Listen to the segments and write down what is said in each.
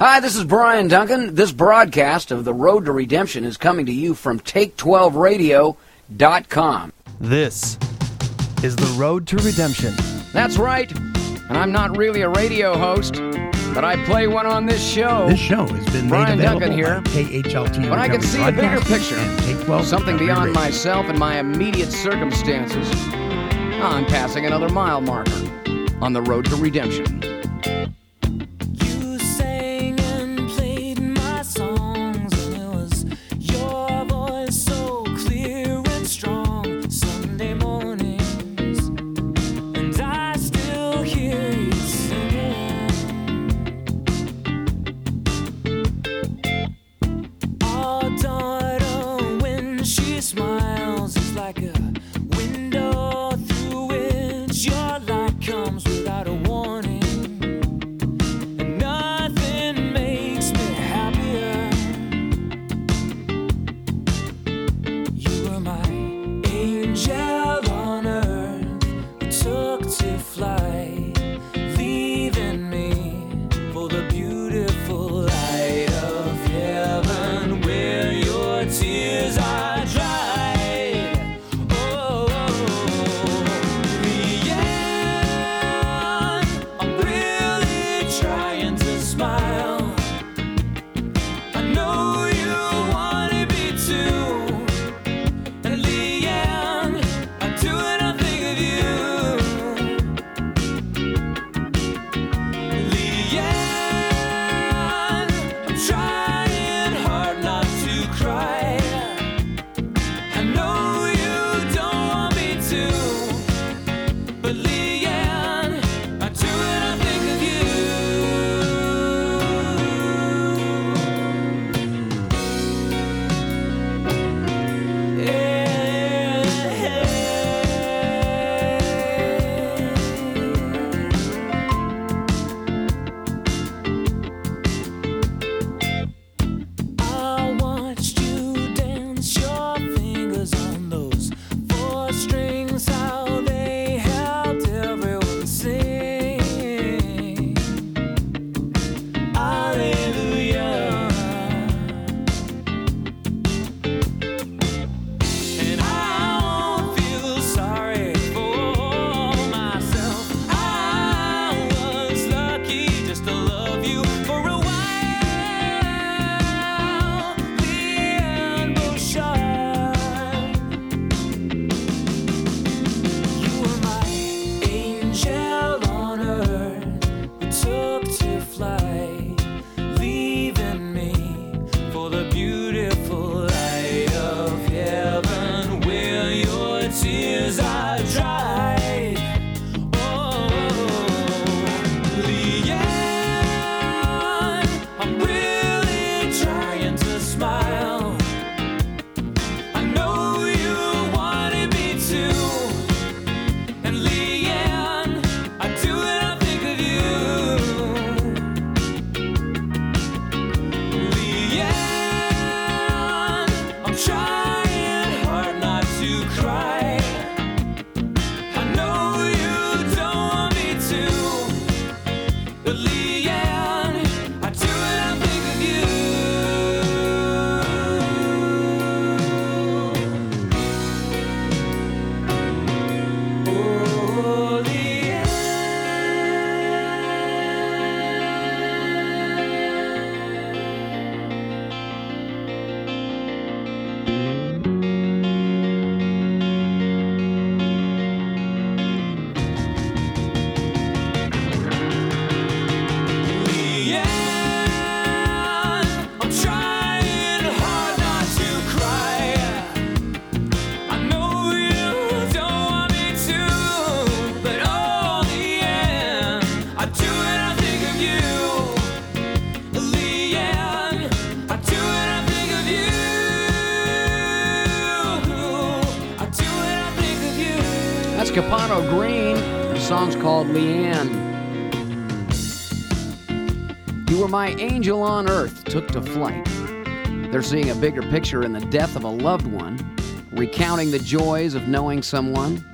Hi, this is Brian Duncan. This broadcast of The Road to Redemption is coming to you from Take12Radio.com. This is the road to redemption. That's right. And I'm not really a radio host, but I play one on this show. This show has been Brian made available Duncan here. KHLT. But I can see a bigger picture. Take 12 Something beyond myself and my immediate circumstances. I'm passing another mile marker on the road to redemption. Capano Green. The song's called Leanne. You were my angel on earth, took to flight. They're seeing a bigger picture in the death of a loved one, recounting the joys of knowing someone.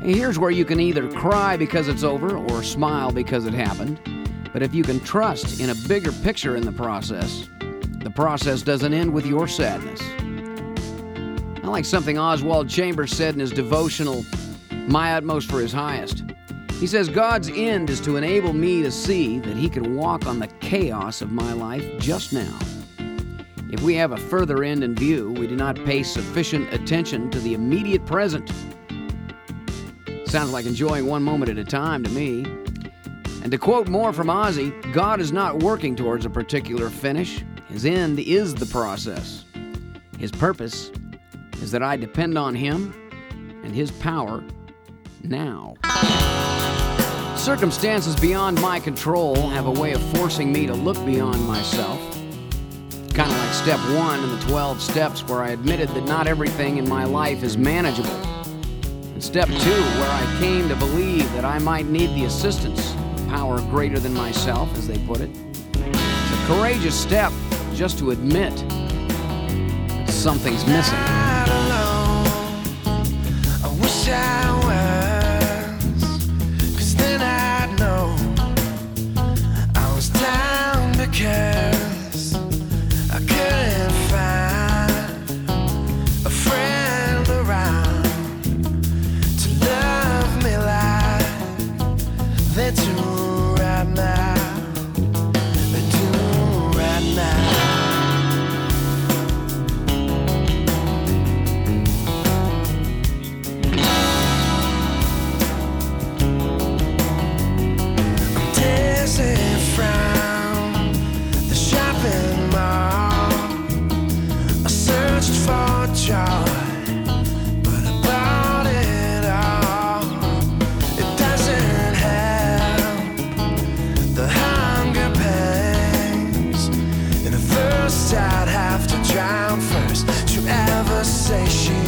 And here's where you can either cry because it's over or smile because it happened. But if you can trust in a bigger picture in the process, the process doesn't end with your sadness. I like something Oswald Chambers said in his devotional, My Utmost for His Highest. He says, God's end is to enable me to see that He can walk on the chaos of my life just now. If we have a further end in view, we do not pay sufficient attention to the immediate present. Sounds like enjoying one moment at a time to me. And to quote more from Ozzy, God is not working towards a particular finish. His end is the process. His purpose is that I depend on Him and His power now. Circumstances beyond my control have a way of forcing me to look beyond myself. Kind of like step one in the 12 steps, where I admitted that not everything in my life is manageable. And step two, where I came to believe that I might need the assistance of power greater than myself, as they put it. It's a courageous step just to admit that something's missing. I wish I first to ever say Something's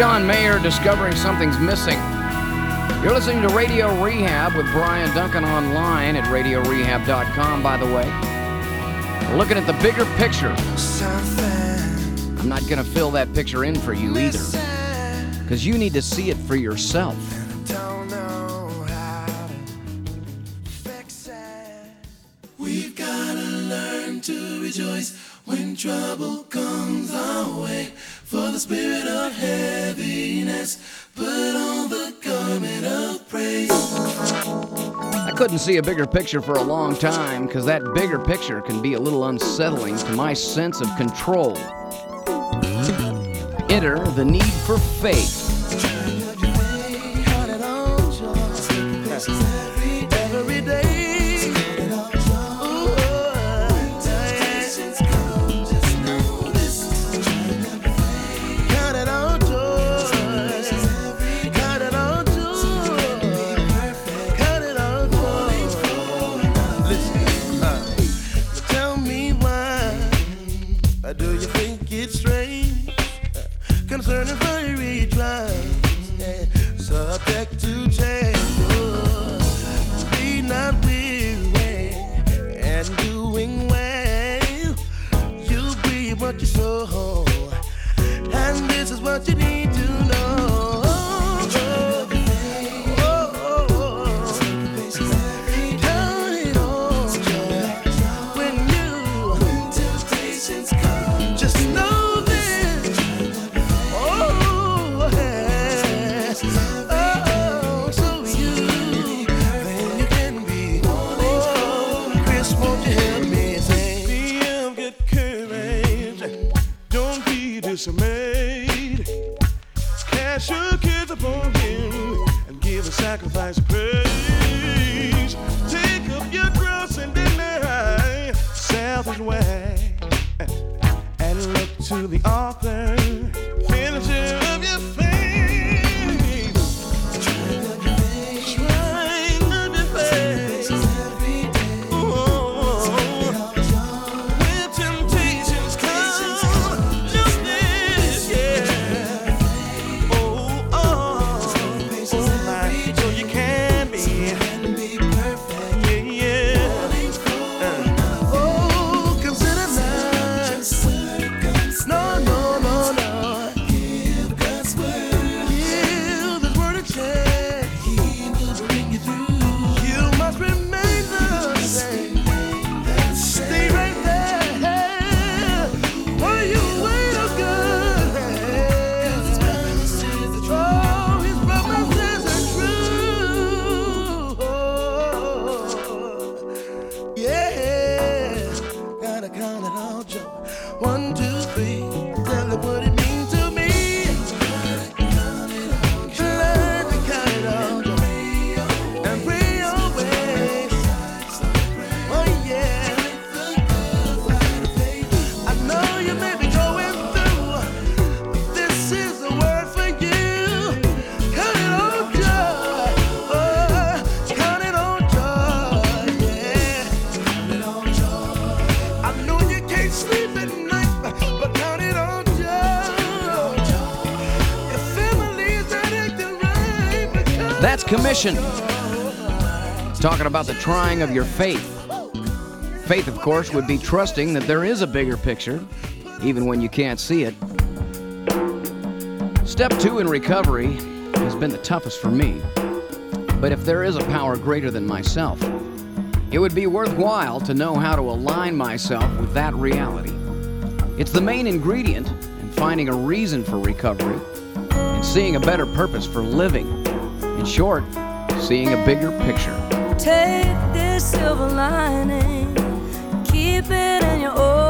John Mayer discovering something's missing. You're listening to Radio Rehab with Brian Duncan online at radiorehab.com, by the way. Looking at the bigger picture. I'm not going to fill that picture in for you either, because you need to see it for yourself. Trouble comes our way for the spirit of heaviness. Put on the garment of praise. I couldn't see a bigger picture for a long time because that bigger picture can be a little unsettling to my sense of control. Enter the need for faith. Rajni all joy. It's Talking about the trying of your faith. Faith, of course, would be trusting that there is a bigger picture, even when you can't see it. Step two in recovery has been the toughest for me. But if there is a power greater than myself, it would be worthwhile to know how to align myself with that reality. It's the main ingredient in finding a reason for recovery and seeing a better purpose for living. In short, seeing a bigger picture. Take this silver lining, keep it in your own.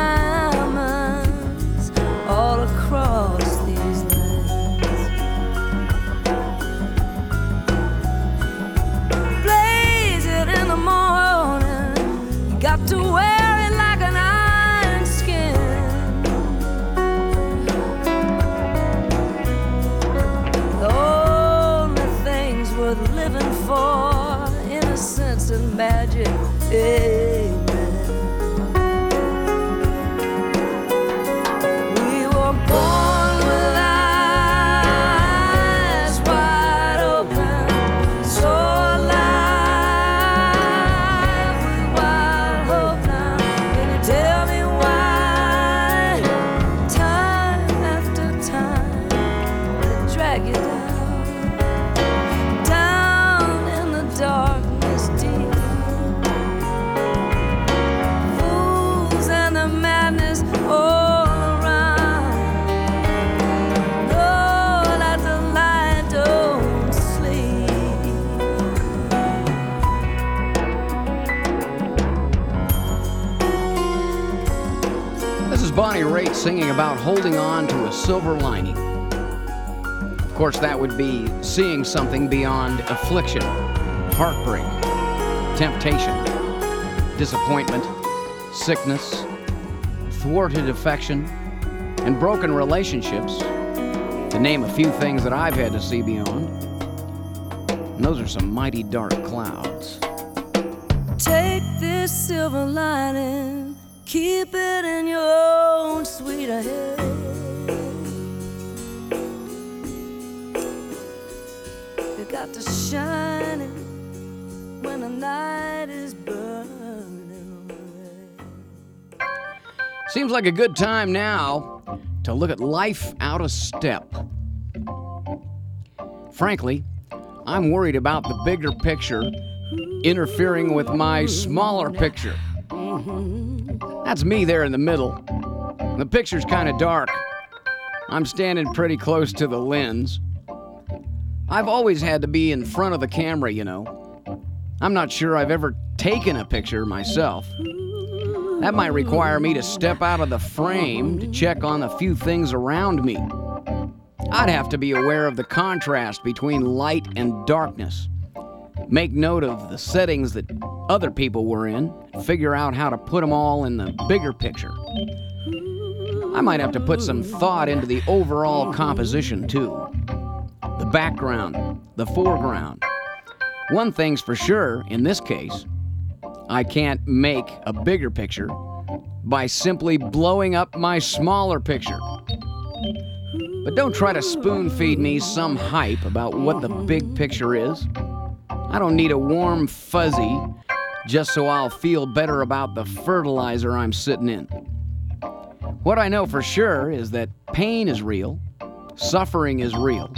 holding on to a silver lining. Of course, that would be seeing something beyond affliction, heartbreak, temptation, disappointment, sickness, thwarted affection, and broken relationships, to name a few things that I've had to see beyond. And those are some mighty dark clouds. Take this silver lining, keep it in your own sweet head. You got to shine it when the night is burning red. Seems like a good time now to look at life out of step. Frankly, I'm worried about the bigger picture interfering with my smaller picture. Mm-hmm. That's me there in the middle. The picture's kind of dark. I'm standing pretty close to the lens. I've always had to be in front of the camera, you know. I'm not sure I've ever taken a picture myself. That might require me to step out of the frame to check on a few things around me. I'd have to be aware of the contrast between light and darkness. Make note of the settings that other people were in, figure out how to put them all in the bigger picture. I might have to put some thought into the overall composition, too. The background, the foreground. One thing's for sure in this case I can't make a bigger picture by simply blowing up my smaller picture. But don't try to spoon feed me some hype about what the big picture is. I don't need a warm fuzzy just so I'll feel better about the fertilizer I'm sitting in. What I know for sure is that pain is real, suffering is real,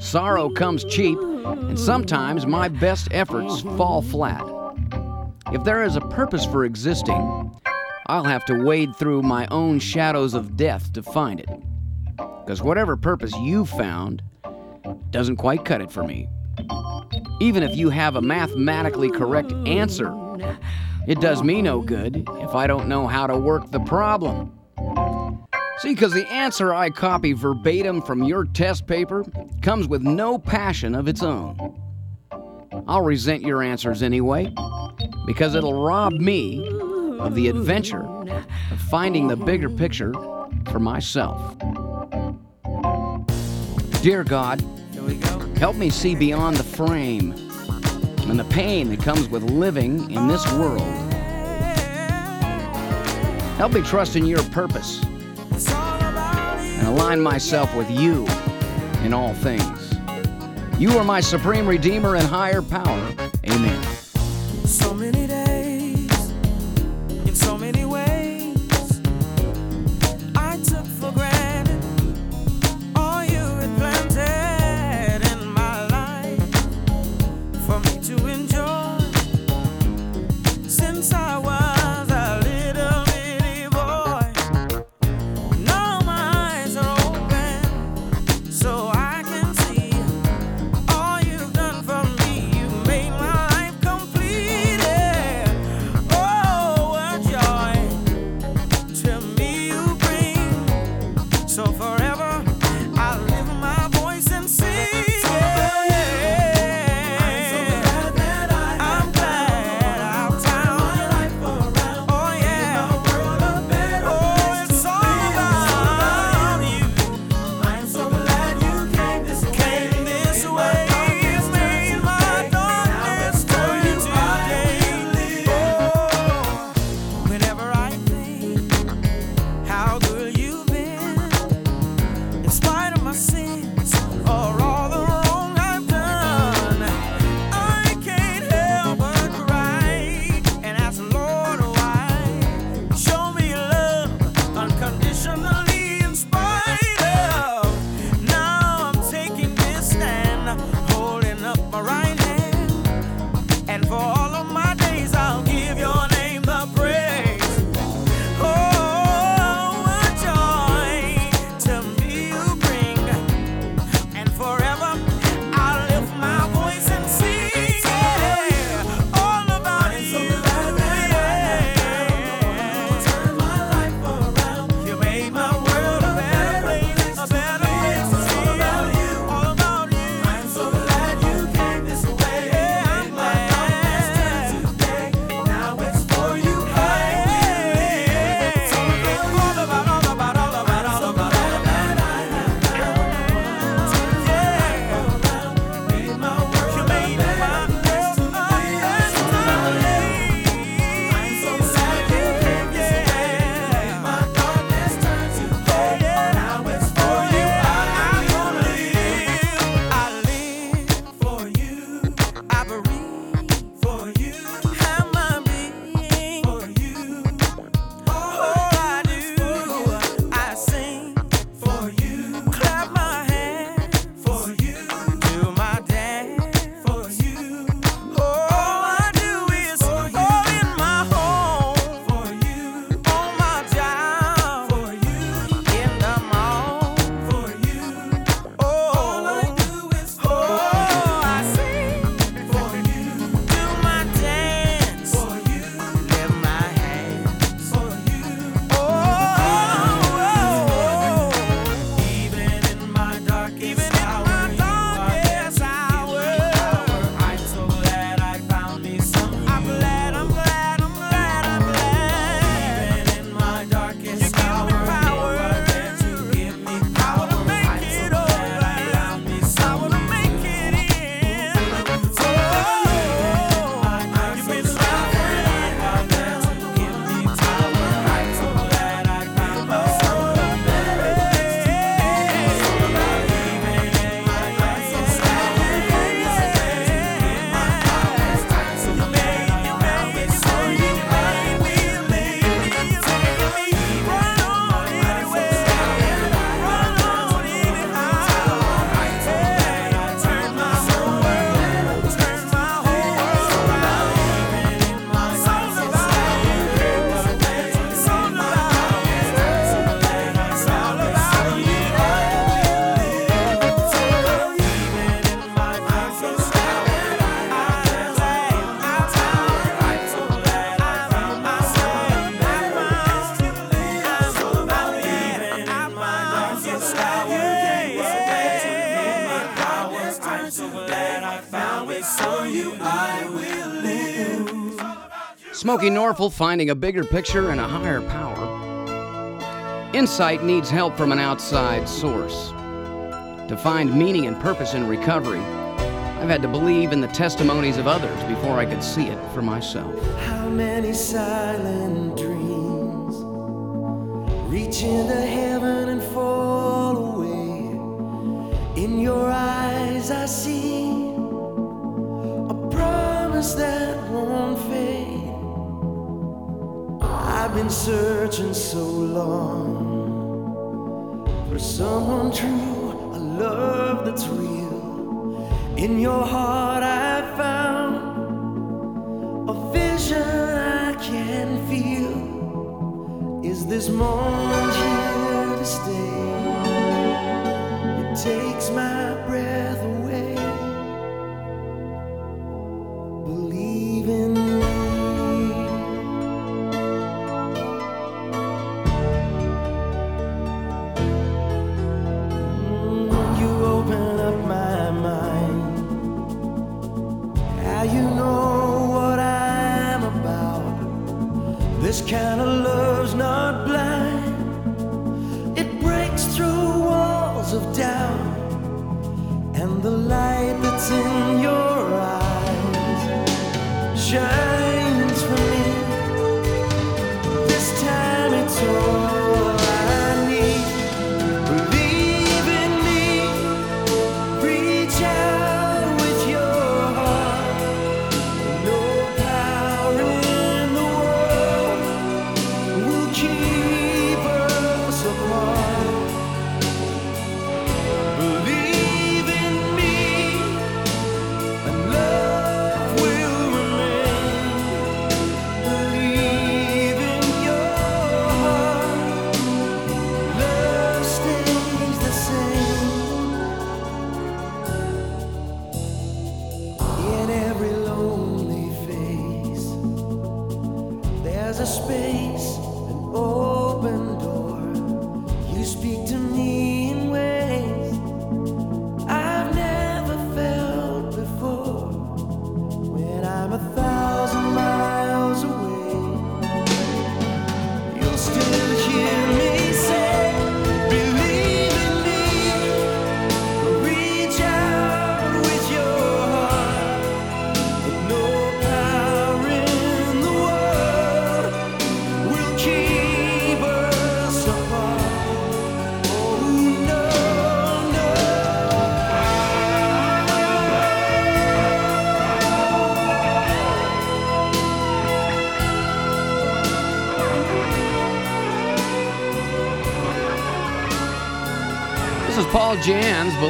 sorrow comes cheap, and sometimes my best efforts fall flat. If there is a purpose for existing, I'll have to wade through my own shadows of death to find it. Because whatever purpose you found doesn't quite cut it for me. Even if you have a mathematically correct answer, it does me no good if I don't know how to work the problem. See, because the answer I copy verbatim from your test paper comes with no passion of its own. I'll resent your answers anyway, because it'll rob me of the adventure of finding the bigger picture for myself. Dear God, help me see beyond the frame and the pain that comes with living in this world. Help me trust in your purpose and align myself with you in all things. You are my supreme redeemer and higher power. Amen. Smokie Norful finding a bigger picture and a higher power. Insight needs help from an outside source. To find meaning and purpose in recovery, I've had to believe in the testimonies of others before I could see it for myself. How many silent dreams reach into heaven and fall away? In your eyes, I see a promise that won't fade. I've been searching so long for someone true, a love that's real. In your heart, I found a vision I can feel. Is this moment here to stay? It takes my shines speak to me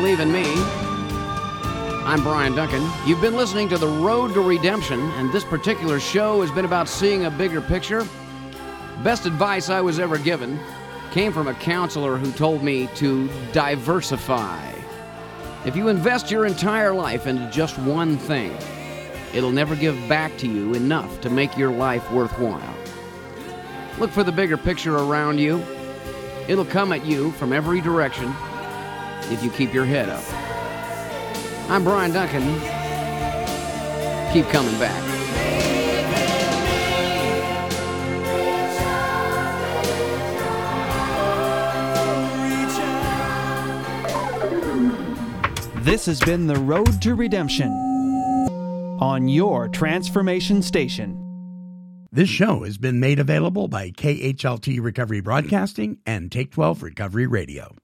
Believe in Me. I'm Brian Duncan. You've been listening to The Road to Redemption, and this particular show has been about seeing a bigger picture. Best advice I was ever given came from a counselor who told me to diversify. If you invest your entire life into just one thing, it'll never give back to you enough to make your life worthwhile. Look for the bigger picture around you. It'll come at you from every direction if you keep your head up. I'm Brian Duncan. Keep coming back. This has been The Road to Redemption on your transformation station. This show has been made available by KHLT Recovery Broadcasting and Take 12 Recovery Radio.